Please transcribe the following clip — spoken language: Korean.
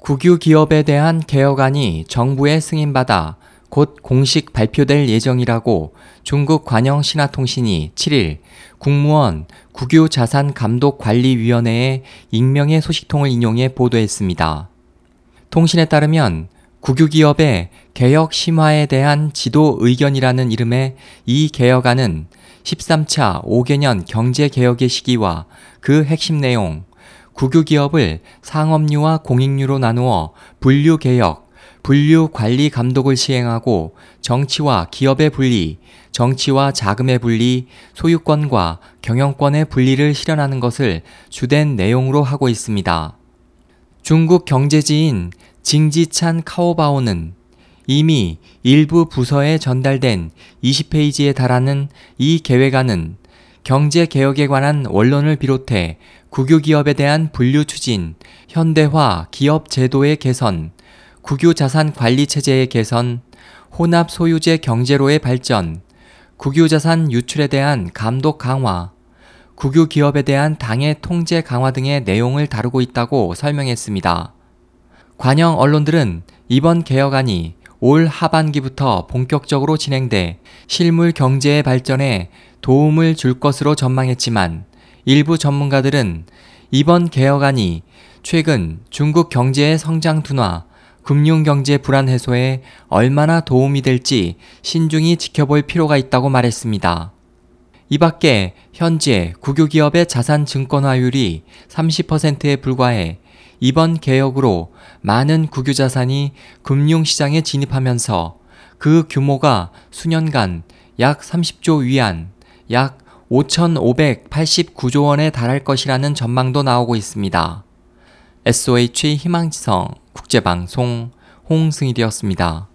국유 기업에 대한 개혁안이 정부의 승인받아 곧 공식 발표될 예정이라고 중국 관영신화통신이 7일 국무원 국유자산감독관리위원회의 익명의 소식통을 인용해 보도했습니다. 통신에 따르면 국유기업의 개혁 심화에 대한 지도 의견이라는 이름의 이 개혁안은 13차 5개년 경제개혁의 시기와 그 핵심 내용, 국유기업을 상업유와 공익유로 나누어 분류개혁, 분류관리 감독을 시행하고 정치와 기업의 분리, 정치와 자금의 분리, 소유권과 경영권의 분리를 실현하는 것을 주된 내용으로 하고 있습니다. 중국 경제지인 징지찬 카오바오는 이미 일부 부서에 전달된 20페이지에 달하는 이 계획안은 경제 개혁에 관한 원론을 비롯해 국유기업에 대한 분류 추진, 현대화 기업 제도의 개선, 국유자산 관리 체제의 개선, 혼합 소유제 경제로의 발전, 국유자산 유출에 대한 감독 강화, 국유기업에 대한 당의 통제 강화 등의 내용을 다루고 있다고 설명했습니다. 관영 언론들은 이번 개혁안이 올 하반기부터 본격적으로 진행돼 실물 경제의 발전에 도움을 줄 것으로 전망했지만 일부 전문가들은 이번 개혁안이 최근 중국 경제의 성장 둔화, 금융경제 불안 해소에 얼마나 도움이 될지 신중히 지켜볼 필요가 있다고 말했습니다. 이 밖에 현재 국유기업의 자산 증권화율이 30%에 불과해 이번 개혁으로 많은 국유자산이 금융시장에 진입하면서 그 규모가 수년간 약 30조 위안, 약 5,589조 원에 달할 것이라는 전망도 나오고 있습니다. SOH 희망지성 국제방송 홍승일이었습니다.